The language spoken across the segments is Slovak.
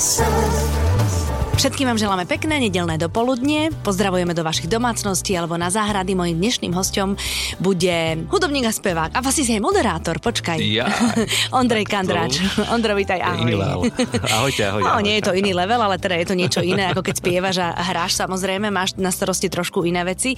So. Všetkým vám želáme pekné nedelné dopoludnie. Pozdravujeme do vašich domácností alebo na záhrady. Mojím dnešným hostom bude hudobník a spevák. A vlastne si aj moderátor, počkaj. Ja. Ondrej Kandráč. Ondro, vítaj, ahoj. Iný level. Ahojte, ahojte. No, nie je to iný level, ale teda je to niečo iné, ako keď spievaš a hráš samozrejme, máš na starosti trošku iné veci.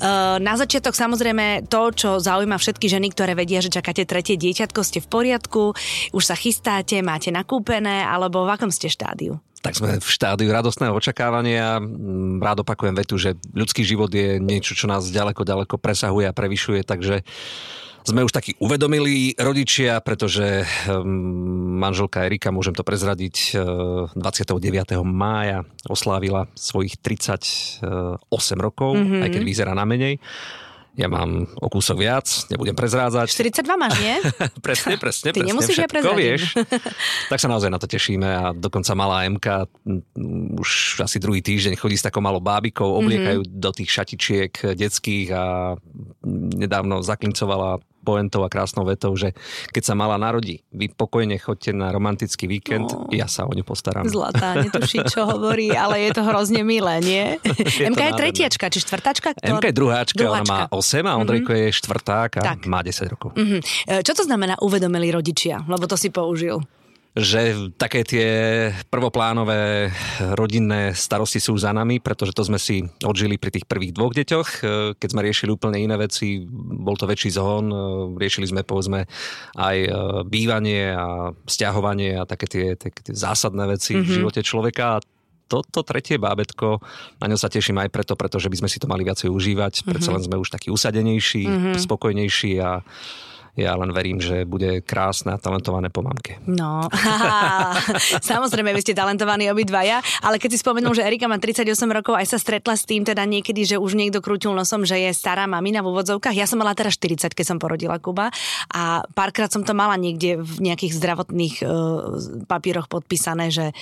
Uh, na začiatok samozrejme to, čo zaujíma všetky ženy, ktoré vedia, že čakáte tretie dieťatko, ste v poriadku, už sa chystáte, máte nakúpené, alebo v akom ste štádiu? Tak sme v štádiu radostného očakávania. Mm, Rád opakujem vetu, že ľudský život je niečo, čo nás ďaleko, ďaleko presahuje a prevyšuje, takže sme už takí uvedomili rodičia, pretože um, manželka Erika, môžem to prezradiť, uh, 29. mája oslávila svojich 38 rokov, mm-hmm. aj keď vyzerá na menej. Ja mám o kúsok viac, nebudem prezrádzať. 42 máš, nie? presne, presne, Ty presne. nemusíš ja prezradiť. vieš. tak sa naozaj na to tešíme a dokonca malá MK mm, už asi druhý týždeň chodí s takou malou bábikou, obliekajú Mhm. mm-hmm. do tých šatičiek detských a nedávno zaklincovala poentou a krásnou vetou, že keď sa mala narodí, vy pokojne chodte na romantický víkend, No. ja sa o ňu postaram. Zlatá, netuší, čo hovorí, ale je to hrozne milé, nie? Je MK je tretiačka, či štvrtačka? Kto- MK je druháčka, ona má Druháčka. 8 a Ondrejko je štvrták a Tak. má 10 rokov. Mhm. E, Čo to znamená uvedomili rodičia? Lebo to si použil. Že také tie prvoplánové rodinné starosti sú za nami, pretože to sme si odžili pri tých prvých dvoch deťoch. E, Keď sme riešili úplne iné veci, bol to väčší zhon, e, riešili sme povedzme aj e, bývanie a vzťahovanie a také tie, také tie zásadné veci mm-hmm. v živote človeka. Toto tretie bábetko, na ňo sa teším aj preto, pretože by sme si to mali viacej užívať. Predsa len sme už takí usadenejší, mm-hmm. spokojnejší a ja len verím, že bude krásne a talentované po mamke. No, samozrejme, vy ste talentovaní obidvaja, ale keď si spomenul, že Erika má 38 rokov, aj sa stretla s tým teda niekedy, že už niekto krútil nosom, že je stará mamina v úvodzovkách. Ja som mala teraz 40, keď som porodila Kuba a párkrát som to mala niekde v nejakých zdravotných uh, papieroch podpísané, že,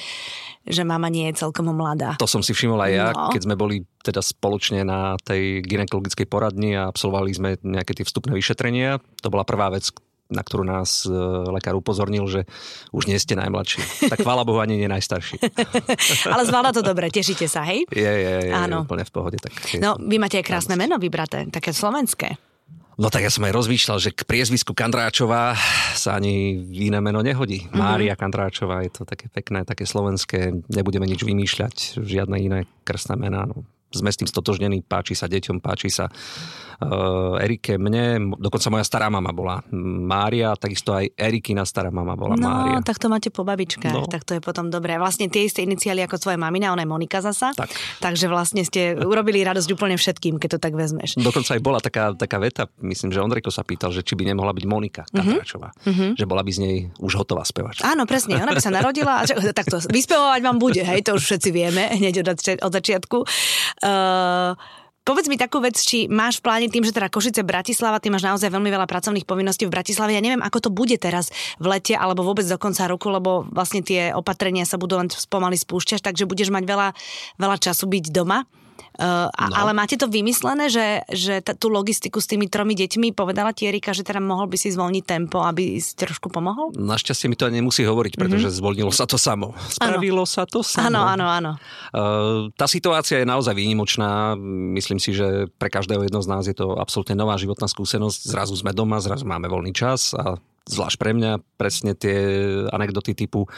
že mama nie je celkom mladá. To som si všimol aj ja, No. keď sme boli teda spoločne na tej gynekologickej poradni a absolvovali sme nejaké tie vstupné vyšetrenia. To bola prvá vec, na ktorú nás e, lekár upozornil, že už nie ste najmladší. Tak chvála Bohu, ani nie najstarší. Ale zvláda to dobre, tešíte sa, hej? Je, je, je, Áno. je úplne v pohode. Tak No, vy máte aj krásne meno vybraté, také slovenské. No tak ja som aj rozmýšľal, že k priezvisku Kandráčová sa ani iné meno nehodí. Mhm. Mm-hmm. Mária Kandráčová je to také pekné, také slovenské. Nebudeme nič vymýšľať, žiadne iné krstné mená. No, sme s tým stotožnení, páči sa deťom, páči sa uh, Erike, mne, dokonca moja stará mama bola Mária, takisto aj Erikina stará mama bola No, Mária. tak to máte po babičkách, no. No. tak to je potom dobré. Vlastne tie isté iniciály ako tvoja mamina, ona je Monika zasa. Tak. Takže vlastne ste urobili radosť úplne všetkým, keď to tak vezmeš. Dokonca aj bola taká, taká veta, myslím, že Ondrejko sa pýtal, že či by nemohla byť Monika Mhm. Kandráčová. Mm-hmm. Že bola by z nej už hotová spevačka. Áno, presne, ona by sa narodila a takto vyspevovať vám bude, hej, to už všetci vieme hneď od, od začiatku. Uh, Povedz mi takú vec, či máš v pláne tým, že teda Košice, Bratislava, ty máš naozaj veľmi veľa pracovných povinností v Bratislave. Ja neviem, ako to bude teraz v lete alebo vôbec do konca roku, lebo vlastne tie opatrenia sa budú len pomaly spúšťať, takže budeš mať veľa, veľa času byť doma. Uh, a, No. Ale máte to vymyslené, že, že t- tú logistiku s tými tromi deťmi povedala ti Erika, že teda mohol by si zvolniť tempo, aby si trošku pomohol? Našťastie mi to ani nemusí hovoriť, pretože mm-hmm. zvolnilo sa to samo. Spravilo sa to samo. Áno, áno, áno. Uh, tá situácia je naozaj výnimočná. Myslím si, že pre každého jedno z nás je to absolútne nová životná skúsenosť. Zrazu sme doma, zrazu máme voľný čas a zvlášť pre mňa presne tie anekdoty typu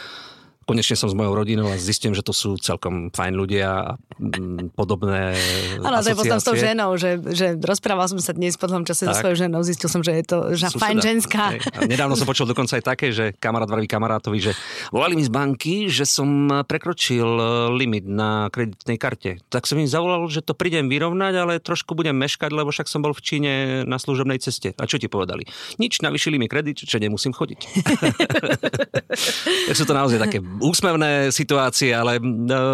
konečne som s mojou rodinou a zistím, že to sú celkom fajn ľudia a mm, podobné Áno, to je potom s tou ženou, že, že rozprával som sa dnes po tom čase so Tak. svojou ženou, zistil som, že je to že Suseda. fajn ženská. Hej. A nedávno som počul dokonca aj také, že kamarát vraví kamarátovi, že volali mi z banky, že som prekročil e, limit na kreditnej karte. Tak som im zavolal, že to prídem vyrovnať, ale trošku budem meškať, lebo však som bol v Číne na služobnej ceste. A čo ti povedali? Nič, navyšili mi kredit, že nemusím chodiť. tak sú to naozaj také úsmevné situácie, ale e,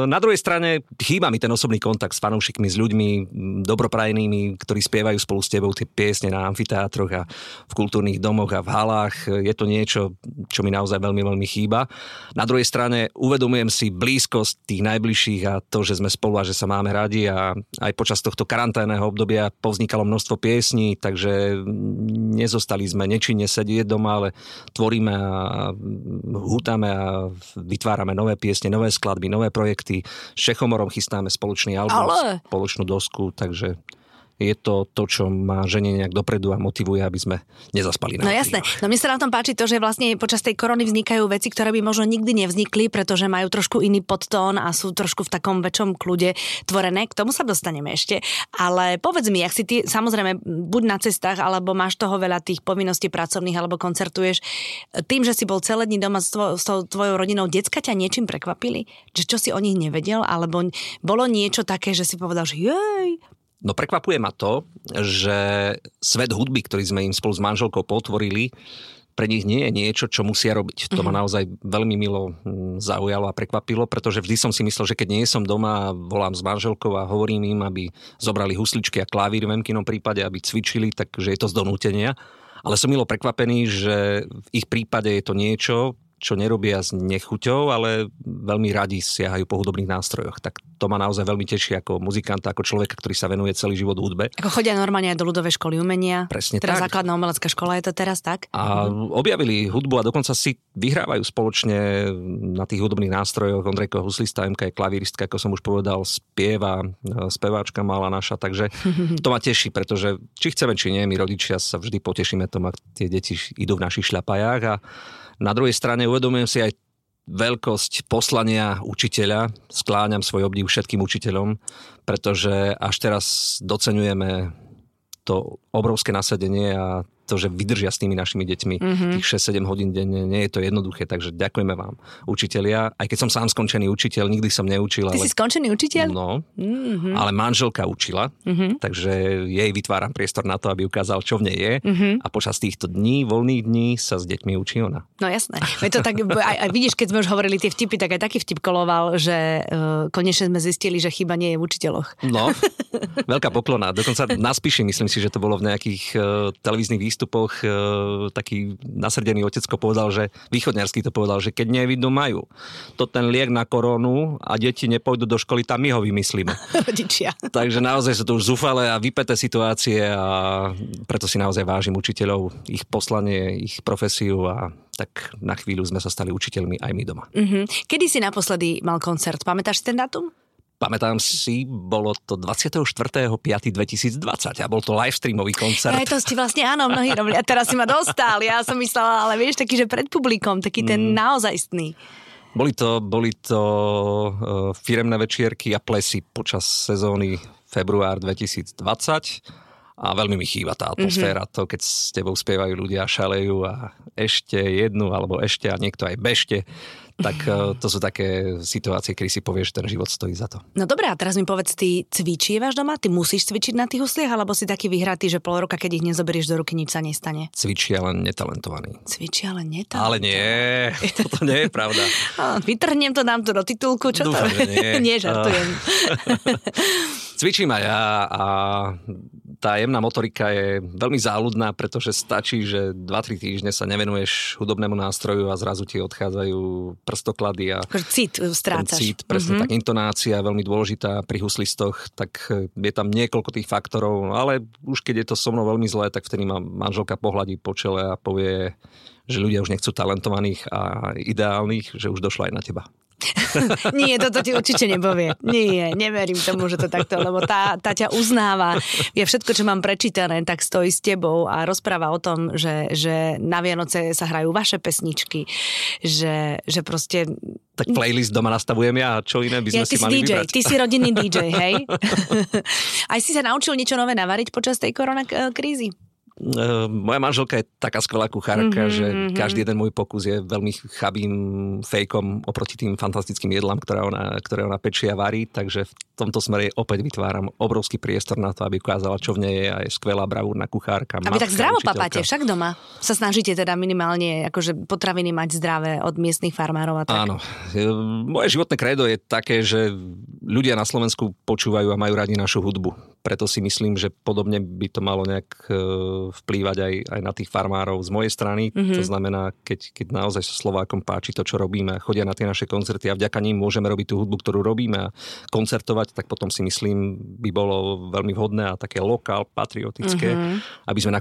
na druhej strane chýba mi ten osobný kontakt s fanúšikmi, s ľuďmi dobroprajnými, ktorí spievajú spolu s tebou tie piesne na amfiteátroch a v kultúrnych domoch a v halách. Je to niečo, čo mi naozaj veľmi, veľmi chýba. Na druhej strane uvedomujem si blízkosť tých najbližších a to, že sme spolu a že sa máme radi a aj počas tohto karanténneho obdobia povznikalo množstvo piesní, takže nezostali sme nečinne sedieť doma, ale tvoríme a hútame a vytvárame nové piesne, nové skladby, nové projekty. S Čechomorom chystáme spoločný album, Ale... spoločnú dosku, takže je to to, čo ma ženie nejak dopredu a motivuje, aby sme nezaspali na No jasné. No mne sa na tom páči to, že vlastne počas tej korony vznikajú veci, ktoré by možno nikdy nevznikli, pretože majú trošku iný podtón a sú trošku v takom väčšom kľude tvorené. K tomu sa dostaneme ešte. Ale povedz mi, ak si ty, samozrejme, buď na cestách, alebo máš toho veľa tých povinností pracovných, alebo koncertuješ, tým, že si bol celé dní doma s, tvo, s tvojou rodinou, decka ťa niečím prekvapili? Že čo si o nich nevedel? Alebo bolo niečo také, že si povedal, že jej, No prekvapuje ma to, že svet hudby, ktorý sme im spolu s manželkou potvorili, pre nich nie je niečo, čo musia robiť. To ma mhm. naozaj veľmi milo hm, zaujalo a prekvapilo, pretože vždy som si myslel, že keď nie som doma, volám s manželkou a hovorím im, aby zobrali husličky a klavír v Emkinom prípade, aby cvičili, takže je to z donútenia. Ale som milo prekvapený, že v ich prípade je to niečo, čo nerobia s nechuťou, ale veľmi radi siahajú po hudobných nástrojoch. Tak to ma naozaj veľmi teší ako muzikanta, ako človeka, ktorý sa venuje celý život hudbe. Ako chodia normálne aj do ľudovej školy umenia. Presne teda tak. základná umelecká škola je to teraz tak? A objavili hudbu a dokonca si vyhrávajú spoločne na tých hudobných nástrojoch. Ondrejko huslista, MK je klavíristka, ako som už povedal, spieva, speváčka mala naša, takže to ma teší, pretože či chceme, či nie, my rodičia sa vždy potešíme tomu, ak tie deti idú v našich šľapajách a na druhej strane uvedomujem si aj veľkosť poslania učiteľa. Skláňam svoj obdiv všetkým učiteľom, pretože až teraz docenujeme to obrovské nasadenie a to, že vydržia s tými našimi deťmi mm-hmm. tých 6-7 hodín denne, nie je to jednoduché, takže ďakujeme vám, učitelia. Aj keď som sám skončený učiteľ, nikdy som neučil. Ty ale... si skončený učiteľ? No, mm-hmm. ale manželka učila, mm-hmm. takže jej vytváram priestor na to, aby ukázal, čo v nej je mm-hmm. a počas týchto dní, voľných dní sa s deťmi učí ona. No jasné. to tak, aj, aj vidíš, keď sme už hovorili tie vtipy, tak aj taký vtip koloval, že uh, konečne sme zistili, že chyba nie je v učiteľoch. No, veľká poklona. Dokonca na spíši, myslím si, že to bolo v nejakých uh, televíznych výstupoch e, taký nasrdený otecko povedal, že východňarský to povedal, že keď nevidú majú to ten liek na koronu a deti nepôjdu do školy, tam my ho vymyslíme. Rodičia. Takže naozaj sú to už zúfale a vypeté situácie a preto si naozaj vážim učiteľov, ich poslanie, ich profesiu a tak na chvíľu sme sa stali učiteľmi aj my doma. Mm-hmm. Kedy si naposledy mal koncert? Pamätáš si ten dátum? Pamätám si, bolo to 24.5.2020 a bol to live streamový koncert. Aj to ste vlastne, áno, mnohí robili. A teraz si ma dostal. Ja som myslela, ale vieš, taký, že pred publikom, taký ten mm. naozajstný. Boli to, boli to uh, firemné večierky a plesy počas sezóny február 2020 a veľmi mi chýba tá atmosféra, mm-hmm. to keď s tebou spievajú ľudia, šalejú a ešte jednu alebo ešte a niekto aj bešte tak eh, to sú také situácie, kedy si povieš, že ten život stojí za to. No dobré, a teraz mi povedz, ty cvičívaš doma? Ty musíš cvičiť na tých husliach, alebo si taký vyhratý, že pol roka, keď ich nezoberieš do ruky, nič sa nestane? Cvičí, ale netalentovaný. Cvičí, ale netalentovaný. Ale nie, toto nie je pravda. Vytrhnem to, dám to do titulku, čo Dúfam, to? nie. nie, žartujem. Cvičím aj ja a tá jemná motorika je veľmi záľudná, pretože stačí, že 2-3 týždne sa nevenuješ hudobnému nástroju a zrazu ti odchádzajú prstoklady a cit strácaš. Cit, presne mm-hmm. tak, intonácia veľmi dôležitá pri huslistoch, tak e, je tam niekoľko tých faktorov, ale už keď je to so mnou veľmi zlé, tak vtedy ma manželka pohľadí po čele a povie, že ľudia už nechcú talentovaných a ideálnych, že už došla aj na teba. Nie, toto ti určite nepovie. Nie, neverím tomu, že to takto, lebo tá, tá ťa uznáva. Je všetko, čo mám prečítané, tak stojí s tebou a rozpráva o tom, že, že na Vianoce sa hrajú vaše pesničky, že, že proste... Tak playlist doma nastavujem ja, čo iné by sme ja, si mali DJ, vybrať. Ty si rodinný DJ, hej? Aj si sa naučil niečo nové navariť počas tej koronakrízy? Ehm, moja manželka je taká skvelá kuchárka, mm-hmm, že mm-hmm. každý jeden môj pokus je veľmi chabým fejkom oproti tým fantastickým jedlám, ktoré ona, ktoré ona pečie a varí, takže v tomto smere opäť vytváram obrovský priestor na to, aby ukázala, čo v nej je a je skvelá bravúrna kuchárka. A vy tak zdravo papáte, však doma? Sa snažíte teda minimálne akože potraviny mať zdravé od miestnych farmárov a tak? Áno. Moje životné kredo je také, že ľudia na Slovensku počúvajú a majú radi našu hudbu preto si myslím, že podobne by to malo nejak e, vplývať aj, aj na tých farmárov z mojej strany. Mm-hmm. To znamená, keď, keď naozaj sa Slovákom páči to, čo robíme chodia na tie naše koncerty a vďaka ním môžeme robiť tú hudbu, ktorú robíme a koncertovať, tak potom si myslím, by bolo veľmi vhodné a také lokál, patriotické, mm-hmm. aby sme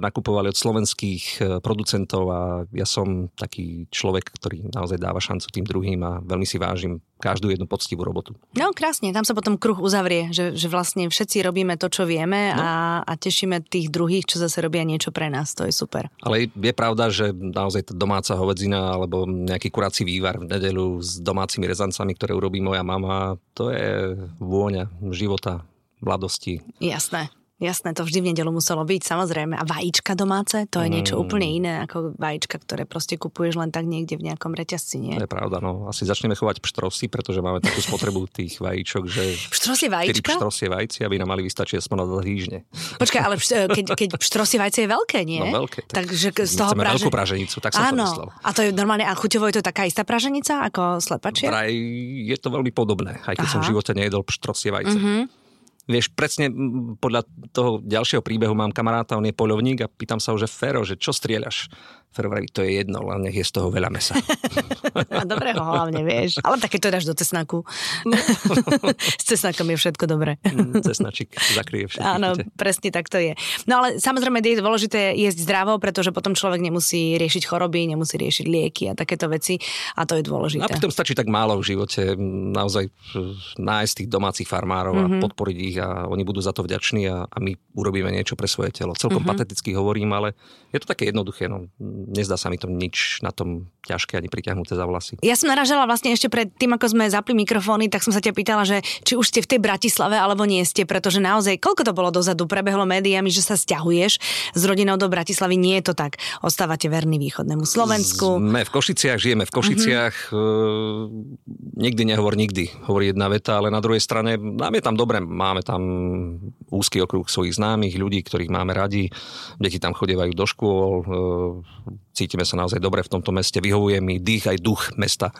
nakupovali od slovenských e, producentov a ja som taký človek, ktorý naozaj dáva šancu tým druhým a veľmi si vážim každú jednu poctivú robotu. No krásne, tam sa potom kruh uzavrie, že, že vlastne všetci robíme to, čo vieme no. a, a tešíme tých druhých, čo zase robia niečo pre nás, to je super. Ale je pravda, že naozaj tá domáca hovedzina alebo nejaký kurací vývar v nedelu s domácimi rezancami, ktoré urobí moja mama, to je vôňa života, mladosti. Jasné. Jasné, to vždy v nedelu muselo byť, samozrejme. A vajíčka domáce, to je niečo mm. úplne iné ako vajíčka, ktoré proste kupuješ len tak niekde v nejakom reťazci, nie? To je pravda, no. Asi začneme chovať pštrosy, pretože máme takú spotrebu tých vajíčok, že... Pštrosie vajíčka? Pštrosie vajci, aby nám mali vystačiť aspoň na týždne. Počkaj, ale pš- keď, keď pštrosie vajce je veľké, nie? No veľké. Tak, Takže z toho praže... veľkú praženicu, tak som Áno. to myslel. A to je normálne, a chuťovo je to taká istá praženica ako slepačia? Vraj je to veľmi podobné, aj keď Aha. som v živote nejedol pštrosie vajce. Mm-hmm. Vieš, presne podľa toho ďalšieho príbehu mám kamaráta, on je poľovník a pýtam sa ho, že Fero, že čo strieľaš? Fero vraví, to je jedno, len nech je z toho veľa mesa. a dobre ho hlavne vieš. Ale také to dáš do cesnaku. No. S cesnakom je všetko dobré. Mm, cesnačík zakrie všetko. Áno, presne tak to je. No ale samozrejme je dôležité jesť zdravo, pretože potom človek nemusí riešiť choroby, nemusí riešiť lieky a takéto veci a to je dôležité. A potom stačí tak málo v živote naozaj nájsť tých domácich farmárov mm-hmm. a mhm. podporiť ich a oni budú za to vďační a, a my urobíme niečo pre svoje telo. Celkom mm-hmm. pateticky hovorím, ale je to také jednoduché. No nezdá sa mi to nič na tom ťažké ani priťahnuté za vlasy. Ja som naražala vlastne ešte pred tým, ako sme zapli mikrofóny, tak som sa ťa pýtala, že či už ste v tej Bratislave alebo nie ste, pretože naozaj, koľko to bolo dozadu, prebehlo médiami, že sa stiahuješ s rodinou do Bratislavy, nie je to tak. Ostávate verní východnému Slovensku. Sme v Košiciach, žijeme v Košiciach, mm-hmm. nikdy nehovor nikdy, hovorí jedna veta, ale na druhej strane nám je tam dobre, máme tam úzky okruh svojich známych, ľudí, ktorých máme radi, deti tam chodievajú do škôl, cítime sa naozaj dobre v tomto meste, vyhovuje mi dých aj duch mesta.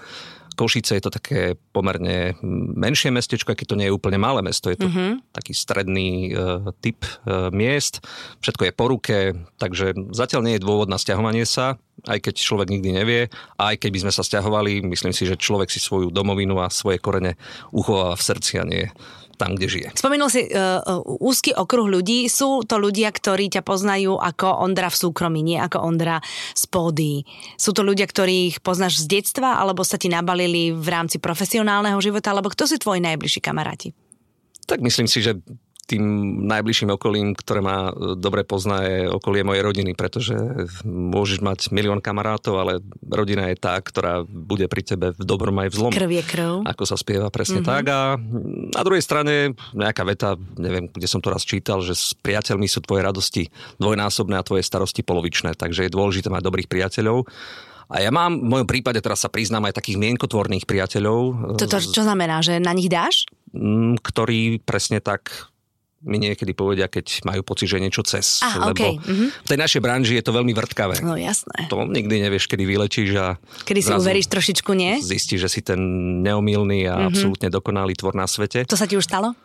Košice je to také pomerne menšie mestečko, keď to nie je úplne malé mesto, je to mm-hmm. taký stredný uh, typ uh, miest, všetko je po ruke, takže zatiaľ nie je dôvod na stiahovanie sa, aj keď človek nikdy nevie, a aj keď by sme sa stiahovali, myslím si, že človek si svoju domovinu a svoje korene uchováva v srdci a nie tam, kde žije. Spomenul si uh, úzky okruh ľudí. Sú to ľudia, ktorí ťa poznajú ako Ondra v súkromí, nie ako Ondra z pódy. Sú to ľudia, ktorých poznáš z detstva, alebo sa ti nabalili v rámci profesionálneho života, alebo kto sú tvoji najbližší kamaráti? Tak myslím si, že tým najbližším okolím, ktoré ma e, dobre pozná, je okolie mojej rodiny, pretože môžeš mať milión kamarátov, ale rodina je tá, ktorá bude pri tebe v dobrom aj v zlom. Krv je krv. Ako sa spieva presne mm-hmm. tak. A na druhej strane nejaká veta, neviem, kde som to raz čítal, že s priateľmi sú tvoje radosti dvojnásobné a tvoje starosti polovičné. Takže je dôležité mať dobrých priateľov. A ja mám, v mojom prípade teraz sa priznám aj takých mienkotvorných priateľov. To, to čo znamená, že na nich dáš? Ktorí presne tak mi niekedy povedia, keď majú pocit, že niečo cez. Ah, lebo okay. mm-hmm. v tej našej branži je to veľmi vrtkavé. No jasné. To nikdy nevieš, kedy vylečíš a... Kedy si uveríš trošičku, nie? Zistíš, že si ten neomilný a mm-hmm. absolútne dokonalý tvor na svete. To sa ti už stalo?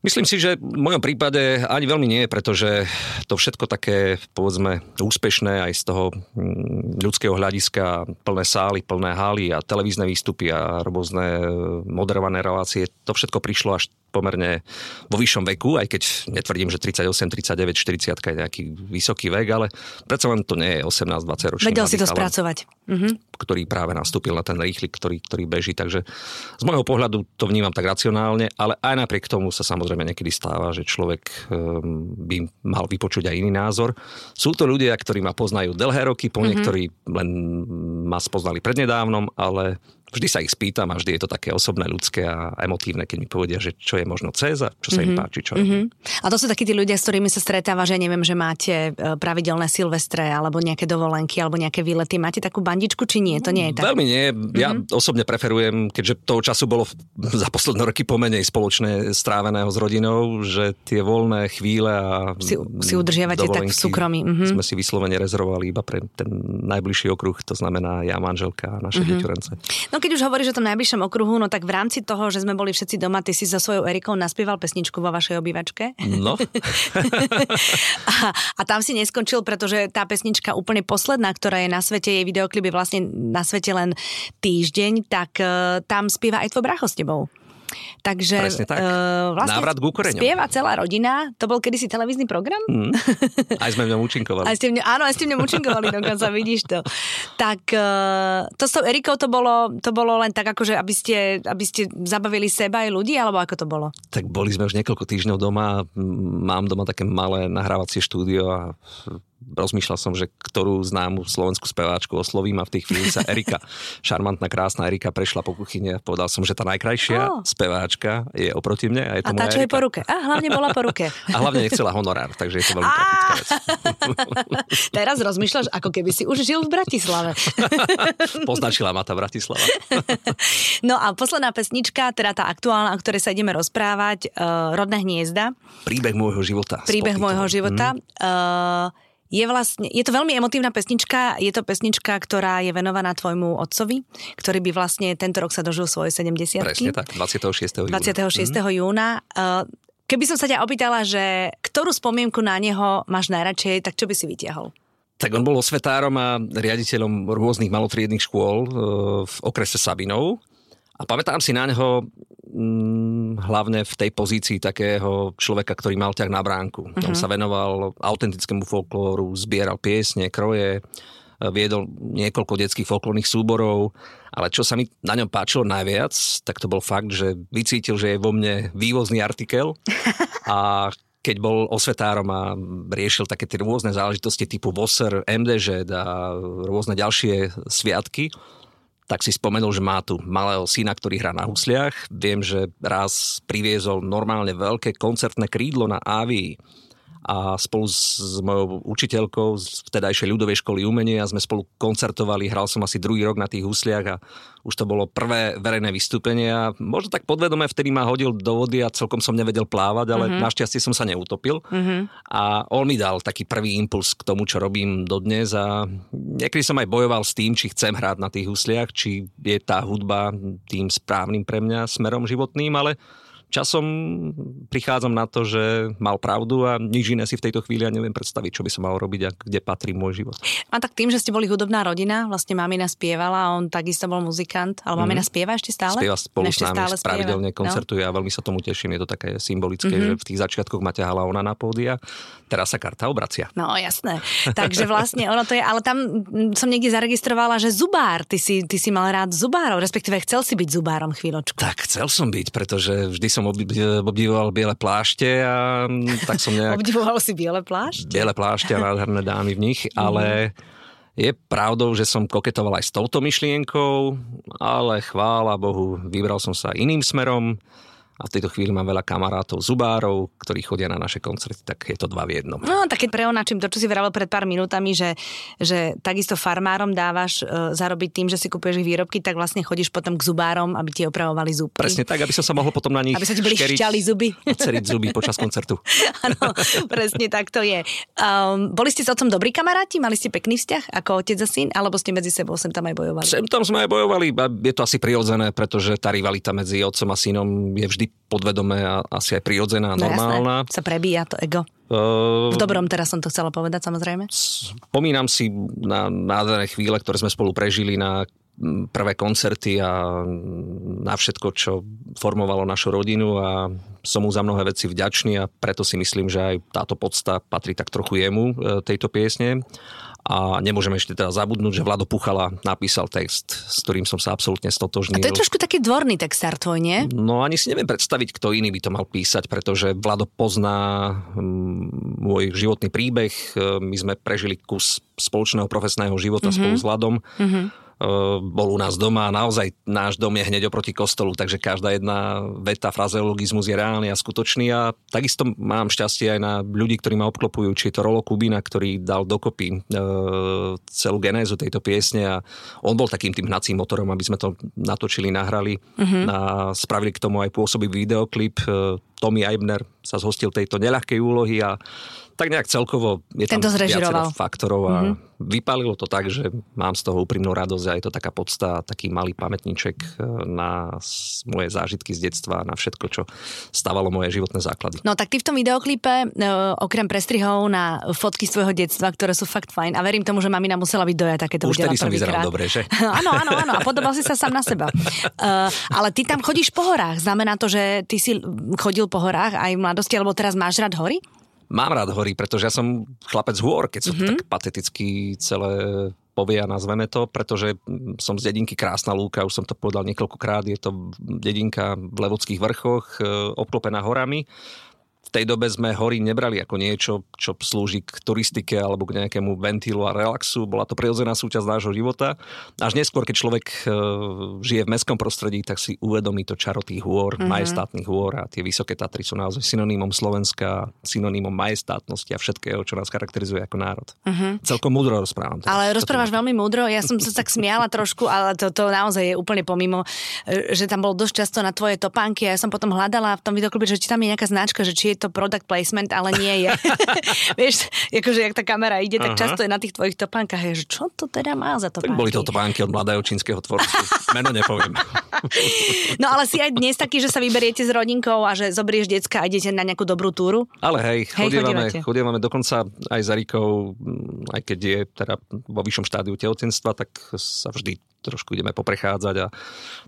Myslím si, že v mojom prípade ani veľmi nie, pretože to všetko také, povedzme, úspešné aj z toho mm, ľudského hľadiska, plné sály, plné hály a televízne výstupy a rôzne moderované relácie, to všetko prišlo až pomerne vo vyššom veku, aj keď netvrdím, že 38, 39, 40 je nejaký vysoký vek, ale predsa len to nie je 18-20 ročný. Vedel si to spracovať. Mhm. Ktorý práve nastúpil na ten rýchlik, ktorý, ktorý beží. Takže z môjho pohľadu to vnímam tak racionálne, ale aj napriek tomu sa samozrejme niekedy stáva, že človek ehm, by mal vypočuť aj iný názor. Sú to ľudia, ktorí ma poznajú dlhé roky, po mhm. niektorí len ma spoznali prednedávnom, ale vždy sa ich spýtam a vždy je to také osobné, ľudské a emotívne, keď mi povedia, že čo je možno cez a čo sa mm-hmm. im mhm. páči. Čo mm-hmm. A to sú takí tí ľudia, s ktorými sa stretáva, že neviem, že máte e, pravidelné silvestre alebo nejaké dovolenky alebo nejaké výlety. Máte takú bandičku či nie? To nie je tak? Veľmi nie. Ja mm-hmm. osobne preferujem, keďže toho času bolo za posledné roky pomenej spoločné stráveného s rodinou, že tie voľné chvíle a si, si udržiavate tak v súkromí. Mm-hmm. Sme si vyslovene rezervovali iba pre ten najbližší okruh, to znamená ja, manželka a naše mm-hmm. deťurence. No keď už hovoríš o tom najbližšom okruhu, no tak v rámci toho, že sme boli všetci doma, ty si so svojou Erikou naspieval pesničku vo vašej obývačke. No. a, a tam si neskončil, pretože tá pesnička úplne posledná, ktorá je na svete, jej videoklip je vlastne na svete len týždeň, tak uh, tam spieva aj tvoj bracho s tebou. Takže Presne tak. Uh, vlastne Návrat k Spieva celá rodina. To bol kedysi televízny program? Mm. Aj sme v ňom účinkovali. Aj ste v ňom, áno, aj ste v ňom účinkovali dokonca, vidíš to. Tak uh, to s tou Erikou to bolo, to bolo len tak, akože aby ste, aby ste zabavili seba aj ľudí, alebo ako to bolo? Tak boli sme už niekoľko týždňov doma. Mám doma také malé nahrávacie štúdio a rozmýšľal som, že ktorú známu slovenskú speváčku oslovím a v tej chvíli sa Erika, šarmantná, krásna Erika prešla po kuchyni a povedal som, že tá najkrajšia oh. speváčka je oproti mne a je to A tá, čo Erika. je po ruke. A hlavne bola po ruke. a hlavne nechcela honorár, takže je to veľmi praktická vec. Teraz rozmýšľaš, ako keby si už žil v Bratislave. Poznačila ma tá Bratislava. no a posledná pesnička, teda tá aktuálna, o ktorej sa ideme rozprávať, uh, Rodné hniezda. Príbeh môjho života. Príbeh môjho života. Mm. Uh, je vlastne, je to veľmi emotívna pesnička, je to pesnička, ktorá je venovaná tvojmu otcovi, ktorý by vlastne tento rok sa dožil svoje 70 Presne tak, 26. júna. 26. Mm. júna. Keby som sa ťa opýtala, že ktorú spomienku na neho máš najradšej, tak čo by si vytiahol? Tak on bol osvetárom a riaditeľom rôznych malotriedných škôl e, v okrese Sabinov. A pamätám si na neho mm, hlavne v tej pozícii takého človeka, ktorý mal ťah na bránku. Uh-huh. On sa venoval autentickému folklóru, zbieral piesne, kroje, viedol niekoľko detských folklórnych súborov, ale čo sa mi na ňom páčilo najviac, tak to bol fakt, že vycítil, že je vo mne vývozný artikel a keď bol osvetárom a riešil také tie rôzne záležitosti typu VOSR, MDŽ a rôzne ďalšie sviatky, tak si spomenul, že má tu malého syna, ktorý hrá na husliach. Viem, že raz priviezol normálne veľké koncertné krídlo na Avii a spolu s mojou učiteľkou z vtedajšej ľudovej školy umenia sme spolu koncertovali, hral som asi druhý rok na tých husliach a už to bolo prvé verejné vystúpenie a možno tak podvedome vtedy ma hodil do vody a celkom som nevedel plávať, ale mm-hmm. našťastie som sa neutopil mm-hmm. a on mi dal taký prvý impuls k tomu, čo robím dodnes a niekedy som aj bojoval s tým, či chcem hrať na tých husliach, či je tá hudba tým správnym pre mňa smerom životným, ale časom prichádzam na to, že mal pravdu a nič iné si v tejto chvíli ja neviem predstaviť, čo by som mal robiť a kde patrí môj život. A tak tým, že ste boli hudobná rodina, vlastne mamina spievala on takisto bol muzikant, ale mamina mm-hmm. spieva ešte stále? Spieva spolu s nami, pravidelne spieva. koncertuje no? a veľmi sa tomu teším. Je to také symbolické, mm-hmm. že v tých začiatkoch ma ťahala ona na pódia, teraz sa karta obracia. No jasné. Takže vlastne ono to je, ale tam som niekde zaregistrovala, že zubár, ty si, ty si mal rád zubárov, respektíve chcel si byť zubárom chvíľočku. Tak chcel som byť, pretože vždy som som obdivoval biele plášte a tak som nejak... Obdivoval si biele plášte? Biele plášte a nádherné dámy v nich, ale je pravdou, že som koketoval aj s touto myšlienkou, ale chvála Bohu, vybral som sa iným smerom a v tejto chvíli mám veľa kamarátov, zubárov, ktorí chodia na naše koncerty, tak je to dva v jednom. No, tak keď preonačím to, čo si vravel pred pár minútami, že, že takisto farmárom dávaš e, zarobiť tým, že si kúpeš ich výrobky, tak vlastne chodíš potom k zubárom, aby ti opravovali zuby. Presne tak, aby som sa mohol potom na nich Aby sa ti boli šťali zuby. Ceriť zuby počas koncertu. Áno, presne tak to je. Um, boli ste s otcom dobrí kamaráti? Mali ste pekný vzťah ako otec a syn? Alebo ste medzi sebou sem tam aj bojovali? Sem tam sme aj bojovali. Je to asi prirodzené, pretože tá rivalita medzi otcom a synom je vždy podvedomé a asi aj prirodzená a no normálna. Jasné, sa prebíja to ego. Uh, v dobrom teraz som to chcela povedať, samozrejme. Spomínam si na nádherné chvíle, ktoré sme spolu prežili na prvé koncerty a na všetko, čo formovalo našu rodinu a som mu za mnohé veci vďačný a preto si myslím, že aj táto podsta patrí tak trochu jemu, e, tejto piesne. A nemôžeme ešte teda zabudnúť, že Vlado Puchala napísal text, s ktorým som sa absolútne stotožnil. A to je trošku taký dvorný textár tvoj, nie? No ani si neviem predstaviť, kto iný by to mal písať, pretože Vlado pozná môj životný príbeh. E, my sme prežili kus spoločného profesného života mm-hmm. spolu s Vladom. Mm-hmm bol u nás doma a naozaj náš dom je hneď oproti kostolu, takže každá jedna veta, frazeologizmus je reálny a skutočný a takisto mám šťastie aj na ľudí, ktorí ma obklopujú, či je to Rolo Kubina, ktorý dal dokopy e, celú genézu tejto piesne a on bol takým tým hnacím motorom, aby sme to natočili, nahrali uh-huh. a spravili k tomu aj pôsobivý videoklip. E, Tommy Eibner sa zhostil tejto neľahkej úlohy a tak nejak celkovo je tam viacero faktorov a Mhm. mm-hmm. vypálilo to tak, že mám z toho úprimnú radosť a je to taká podsta, taký malý pamätníček e, na moje zážitky z detstva, na všetko, čo stavalo moje životné základy. No tak ty v tom videoklipe, e, okrem prestrihov na fotky z tvojho detstva, ktoré sú fakt fajn a verím tomu, že mamina musela byť doja takéto Už videla tedy som vyzeral prvýkrát. dobre, že? áno, áno, áno. A podobal si sa sám na seba. Uh, ale ty tam chodíš po horách. Znamená to, že ty si chodil po horách aj v mladosti, alebo teraz máš rád hory? Mám rád hory, pretože ja som chlapec hôr, keď Mhm. to tak pateticky celé povie a nazveme to, pretože som z dedinky Krásna Lúka, už som to povedal niekoľkokrát, je to dedinka v Levodských vrchoch, e, obklopená horami. V tej dobe sme hory nebrali ako niečo, čo slúži k turistike alebo k nejakému ventilu a relaxu. Bola to prirodzená súčasť nášho života. Až neskôr, keď človek e, žije v mestskom prostredí, tak si uvedomí to čaro tých hôr, mm-hmm. majestátnych hôr a tie vysoké Tatry sú naozaj synonymom Slovenska, synonymom majestátnosti a všetkého, čo nás charakterizuje ako národ. Mm-hmm. Celkom múdro rozprávam. teraz. Ale rozprávaš veľmi múdro. Ja som sa tak smiala trošku, ale to, to naozaj je úplne pomimo, e, že tam bolo dosť často na tvoje topánky a ja som potom hľadala v tom videoklipe, že či tam je nejaká značka, že či je to product placement, ale nie je. Vieš, akože jak tá kamera ide, tak Aha. často je na tých tvojich topánkach, že čo to teda má za Tak topánky? boli to topánky od mladého čínskeho tvorcu. Meno nepoviem. No ale si aj dnes taký, že sa vyberiete s rodinkou a že zoberieš decka a idete na nejakú dobrú túru? Ale hej, chodievame, chodievame dokonca aj za Rikou, mm, aj keď je teda vo vyššom štádiu tehotenstva, tak sa vždy trošku ideme poprechádzať a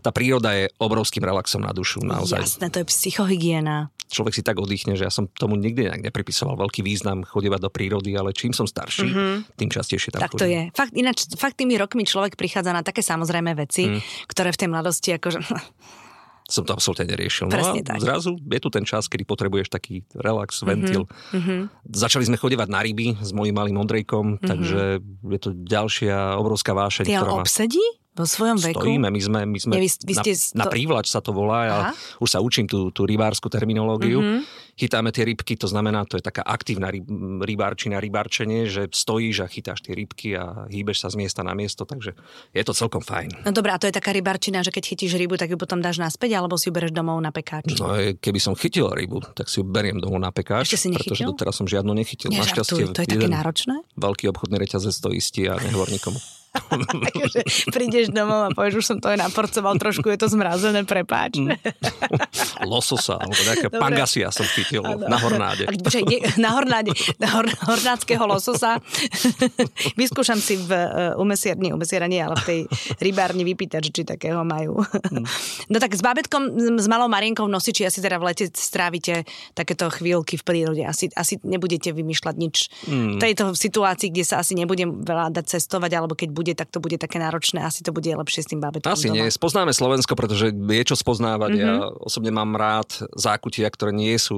tá príroda je obrovským relaxom na dušu. Naozaj Jasné, to je psychohygiena. človek si tak oddychne, že ja som tomu nikdy nejak nepripisoval veľký význam chodievať do prírody, ale čím som starší, mm-hmm. tým častejšie tam Mhm. Tak to chodím. je. Fakt, ináč, fakt tými rokmi človek prichádza na také samozrejme veci, Mm. ktoré v tej mladosti akože... Som to absolútne neriešil. No Presne a tak. zrazu je tu ten čas, kedy potrebuješ taký relax, ventil. Mhm. Začali sme chodevať na ryby s mojím malým Ondrejkom, takže je to ďalšia obrovská vášeň, Ty ktorá obsedí vo svojom veku? Stojíme, my sme, my sme vy, vy ste... na, na prívlač sa to volá a Aha. už sa učím tú, tú rybárskú terminológiu. Mhm. Chytáme tie rybky, to znamená, to je taká aktívna ryb, rybárčina, rybárčenie, že stojíš a chytáš tie rybky a hýbeš sa z miesta na miesto, takže je to celkom fajn. No dobré, a to je taká rybarčina, že keď chytíš rybu, tak ju potom dáš naspäť, alebo si ju bereš domov na pekáč. No e, keby som chytil rybu, tak si ju beriem domov na pekáč, Ešte si pretože nechytil? doteraz som žiadnu nechytil. Našťastie to je také náročné. veľký obchodný reťazec to istí a nehovor nikomu. Akože prídeš domov a povieš, už som to aj naporcoval trošku, je to zmrazené, prepáč. Mm. Lososa, alebo Dobre. pangasia som chytil Áno. na hornáde. Počkaj, nie, na hornáde, na hor, hornáckého lososa. Vyskúšam si v uh, umesiar, nie umesiara nie, ale v tej rybárni vypýtať, že či takého majú. No tak s bábetkom, s malou Marienkou v nosiči asi teda v lete strávite takéto chvíľky v prírode. Asi, asi nebudete vymýšľať nič v tejto situácii, kde sa asi nebudem veľa dať cestovať, alebo keď bude, tak to bude také náročné. Asi to bude lepšie s tým bábetkom Asi doma. nie. Spoznáme Slovensko, pretože je čo spoznávať. Mm-hmm. Mhm. Ja osobne mám rád zákutia, ktoré nie sú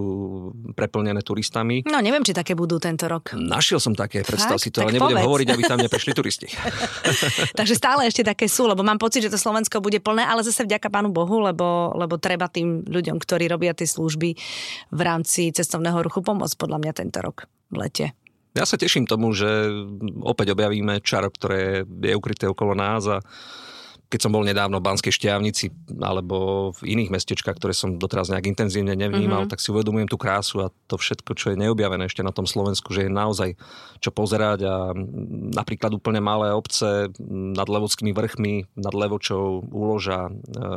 preplnené turistami. No neviem, či také budú tento rok. Našiel som také, predstav Fakt? si to, Tak ale nebudem povedz. hovoriť, aby tam neprišli turisti. Takže stále ešte také sú, lebo mám pocit, že to Slovensko bude plné, ale zase vďaka pánu Bohu, lebo, lebo treba tým ľuďom, ktorí robia tie služby v rámci cestovného ruchu pomôcť podľa mňa tento rok v lete. Ja sa teším tomu, že opäť objavíme čaro, ktoré je ukryté okolo nás a keď som bol nedávno v Banskej Štiavnici alebo v iných mestečkách, ktoré som doteraz nejak intenzívne nevnímal, mm-hmm. tak si uvedomujem tú krásu a to všetko, čo je neobjavené ešte na tom Slovensku, že je naozaj čo pozerať a napríklad úplne malé obce nad Levodskými vrchmi, nad Levočou, Úloža, e,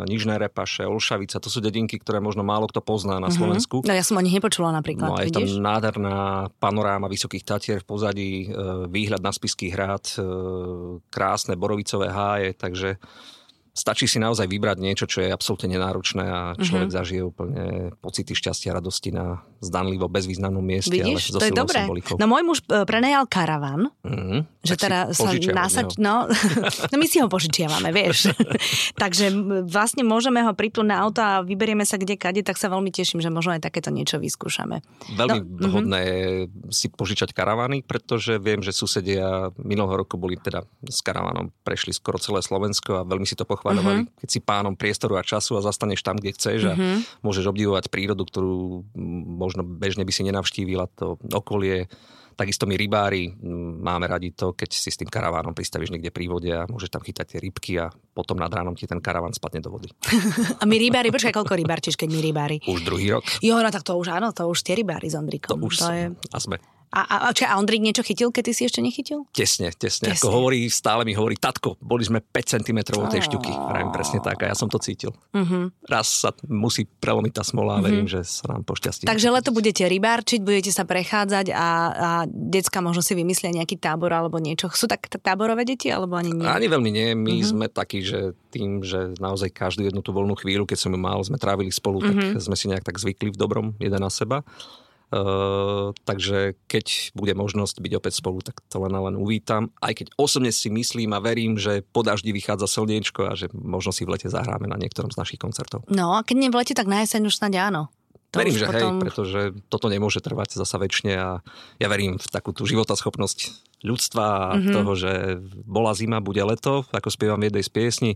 Nižné Repaše, Olšavica, to sú dedinky, ktoré možno málo kto pozná na Slovensku. No ja som o nich nepočula napríklad, No a je tam nádherná panoráma Vysokých Tatier v pozadí, e, výhľad na Spiský hrad, e, krásne borovicové háje, takže stačí si naozaj vybrať niečo, čo je absolútne nenáročné a Mhm. človek mm-hmm. zažije úplne pocity šťastia radosti na zdanlivo bezvýznamnom mieste. Vidíš, ale to je dobré. symbolikou. No môj muž e, prenajal karavan, mm-hmm. že teda sa nasaď... No, no my si ho požičiavame, vieš. Takže vlastne môžeme ho pripnúť na auto a vyberieme sa kde kade, tak sa veľmi teším, že možno aj takéto niečo vyskúšame. Veľmi No, no, vhodné je si požičať karavany, pretože viem, že susedia minulého roku boli teda s karavanom, prešli skoro celé Slovensko a veľmi si to pochváľovali. Mhm. Keď si pánom priestoru a času a zastaneš tam, kde chceš a môžeš obdivovať prírodu, ktorú mm, možno bežne by si nenavštívila, to okolie Takisto my rybári máme radi to, keď si s tým karavánom pristavíš niekde pri vode a môžeš tam chytať tie rybky a potom nad ránom ti ten karaván spadne do vody. a my rybári, počkaj, koľko rybárčiš, keď my rybári? Už druhý rok. Jo, no tak to už áno, to už tie rybári s Ondrikom. To už to je... a sme. A, a, a, čo, a Ondrik niečo chytil, keď ty si ešte nechytil? Tesne, tesne. tesne. Ako hovorí, stále mi hovorí, tatko, boli sme 5 cm od tej šťuky. Vravím presne tak a ja som to cítil. Uh-huh. Raz sa musí prelomiť tá smola a verím, uh-huh. že sa nám pošťastí. Takže leto budete rybárčiť, budete sa prechádzať a, a decka možno si vymyslia nejaký tábor alebo niečo. Sú tak táborové deti alebo ani nie? Ani veľmi nie. My uh-huh. sme takí, že tým, že naozaj každú jednu tú voľnú chvíľu, keď som ju mal, sme trávili spolu, uh-huh. tak sme si nejak tak zvykli v dobrom jeden na seba. Uh, takže keď bude možnosť byť opäť spolu, tak to len len uvítam. Aj keď osobne si myslím a verím, že po daždi vychádza slniečko a že možno si v lete zahráme na niektorom z našich koncertov. No a keď nie v lete, tak na jeseň už snáď áno. To verím, že potom... hej, pretože toto nemôže trvať zasa väčšine a ja verím v takú tú životaschopnosť ľudstva a mm-hmm. toho, že bola zima, bude leto, ako spievam v jednej z piesni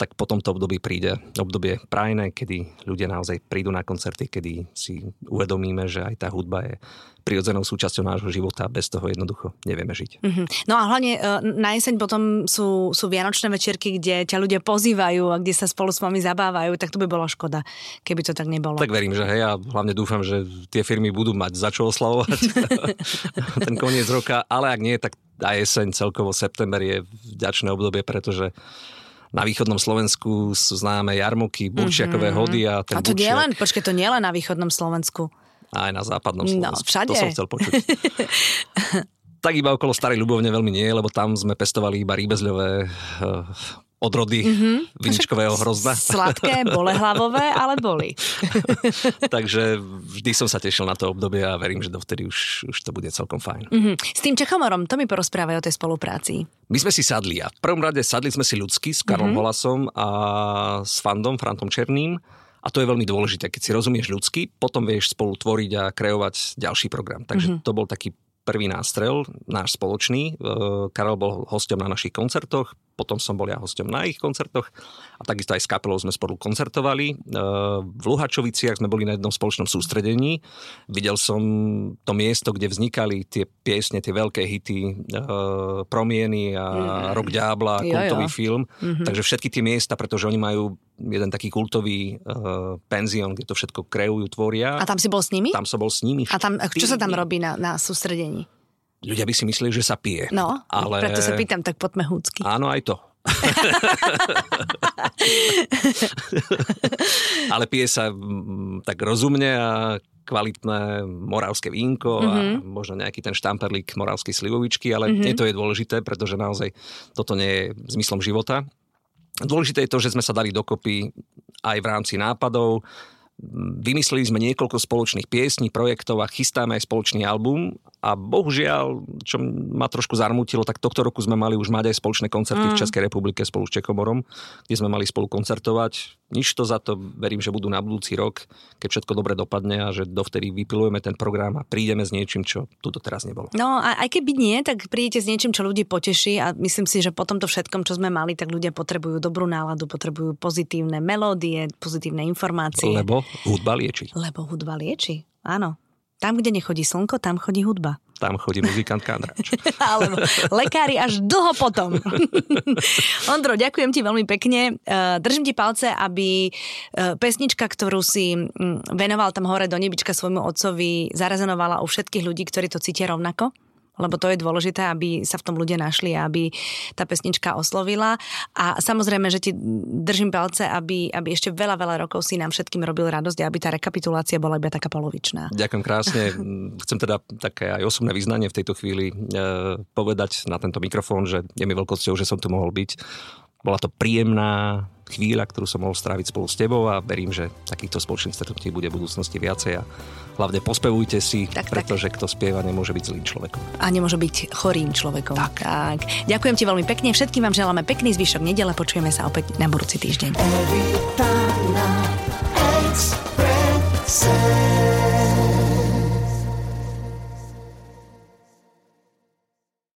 tak po tomto období príde obdobie prajné, kedy ľudia naozaj prídu na koncerty, kedy si uvedomíme, že aj tá hudba je prirodzenou súčasťou nášho života a bez toho jednoducho nevieme žiť. Mm-hmm. No a hlavne e, na jeseň potom sú, sú vianočné večierky, kde ťa ľudia pozývajú a kde sa spolu s vami zabávajú, tak to by bolo škoda, keby to tak nebolo. Tak verím, že hej, a hlavne dúfam, že tie firmy budú mať za čo oslavovať ten koniec roka, ale ak nie, tak aj jeseň, celkovo september je vďačné obdobie, pretože na východnom Slovensku sú známe jarmoky, burčiakové mm-hmm. hody a ten A to burčiak... nie len, počkej, to nie len na východnom Slovensku. Aj na západnom no, Slovensku. No, všade. To som chcel počuť. tak iba okolo Starej Ľubovne veľmi nie, lebo tam sme pestovali iba rýbezľové uh, odrody mm-hmm. viničkového hrozna. Sladké, bolehlavové, ale boli. Takže vždy som sa tešil na to obdobie a verím, že dovtedy už, už to bude celkom fajn. Mm-hmm. S tým Čechomorom, to mi porozprávaj o tej spolupráci. My sme si sadli a v prvom rade sadli sme si ľudsky s Karlom mm-hmm. Holasom a s Fandom, Frantom Černým. A to je veľmi dôležité, keď si rozumieš ľudsky, potom vieš spolu tvoriť a kreovať ďalší program. Takže mm-hmm. to bol taký prvý nástrel, náš spoločný. E, Karol bol hostom na našich koncertoch, potom som bol ja hostom na ich koncertoch a takisto aj s kapelou sme spolu koncertovali. E, v Luhačoviciach sme boli na jednom spoločnom sústredení. Videl som to miesto, kde vznikali tie piesne, tie veľké hity e, Promieny a mm. Rok Ďábla, kultový film. Mm-hmm. Takže všetky tie miesta, pretože oni majú jeden taký kultový uh, penzión, kde to všetko kreujú, tvoria. A tam si bol s nimi? Tam som bol s nimi. A tam, čo sa tam robí na, na sústredení? Ľudia by si mysleli, že sa pije. No, ale... preto sa pýtam, tak poďme húcky. Áno, aj to. ale pije sa mm, tak rozumne a kvalitné moravské vínko mm-hmm. a mhm. možno nejaký ten štamperlík moravskej slivovičky, ale mm-hmm. nie to je dôležité, pretože naozaj toto nie je zmyslom života. Dôležité je to, že sme sa dali dokopy aj v rámci nápadov, Vymysleli sme niekoľko spoločných piesní, projektov a chystáme aj spoločný album a bohužiaľ, čo ma trošku zarmutilo, tak tohto roku sme mali už mať aj spoločné koncerty mm. v Českej republike spolu s Čekomorom, kde sme mali spolu koncertovať. Nič to za to, verím, že budú na budúci rok, keď všetko dobre dopadne a že dovtedy vypilujeme ten program a prídeme s niečím, čo tu teraz nebolo. No a aj keby nie, tak prídete s niečím, čo ľudí poteší a myslím si, že po tomto všetkom, čo sme mali, tak ľudia potrebujú dobrú náladu, potrebujú pozitívne melódie, pozitívne informácie. Lebo hudba lieči. Lebo hudba lieči, áno. Tam, kde nechodí slnko, tam chodí hudba. Tam chodí muzikant Kandrač. Alebo lekári až dlho potom. Ondro, ďakujem ti veľmi pekne. E, držím ti palce, aby e, pesnička, ktorú si venoval tam hore do nebička svojmu otcovi, zarazonovala u všetkých ľudí, ktorí to cítia rovnako lebo to je dôležité, aby sa v tom ľudia našli aby tá pesnička oslovila. A samozrejme, že ti držím palce, aby, aby ešte veľa, veľa rokov si nám všetkým robil radosť a aby tá rekapitulácia bola iba taká polovičná. Ďakujem krásne. Chcem teda také aj osobné vyznanie v tejto chvíli e, povedať na tento mikrofón, že je mi veľkosťou, že som tu mohol byť. Bola to príjemná chvíľa, ktorú som mohol stráviť spolu s tebou a verím, že takýchto spoločných stretnutí bude v budúcnosti viacej a hlavne pospevujte si, tak, pretože tak. kto spieva nemôže byť zlým človekom. A nemôže byť chorým človekom. Tak. tak. Ďakujem ti veľmi pekne, všetkým vám želáme pekný zvyšok nedele, počujeme sa opäť na budúci týždeň. Every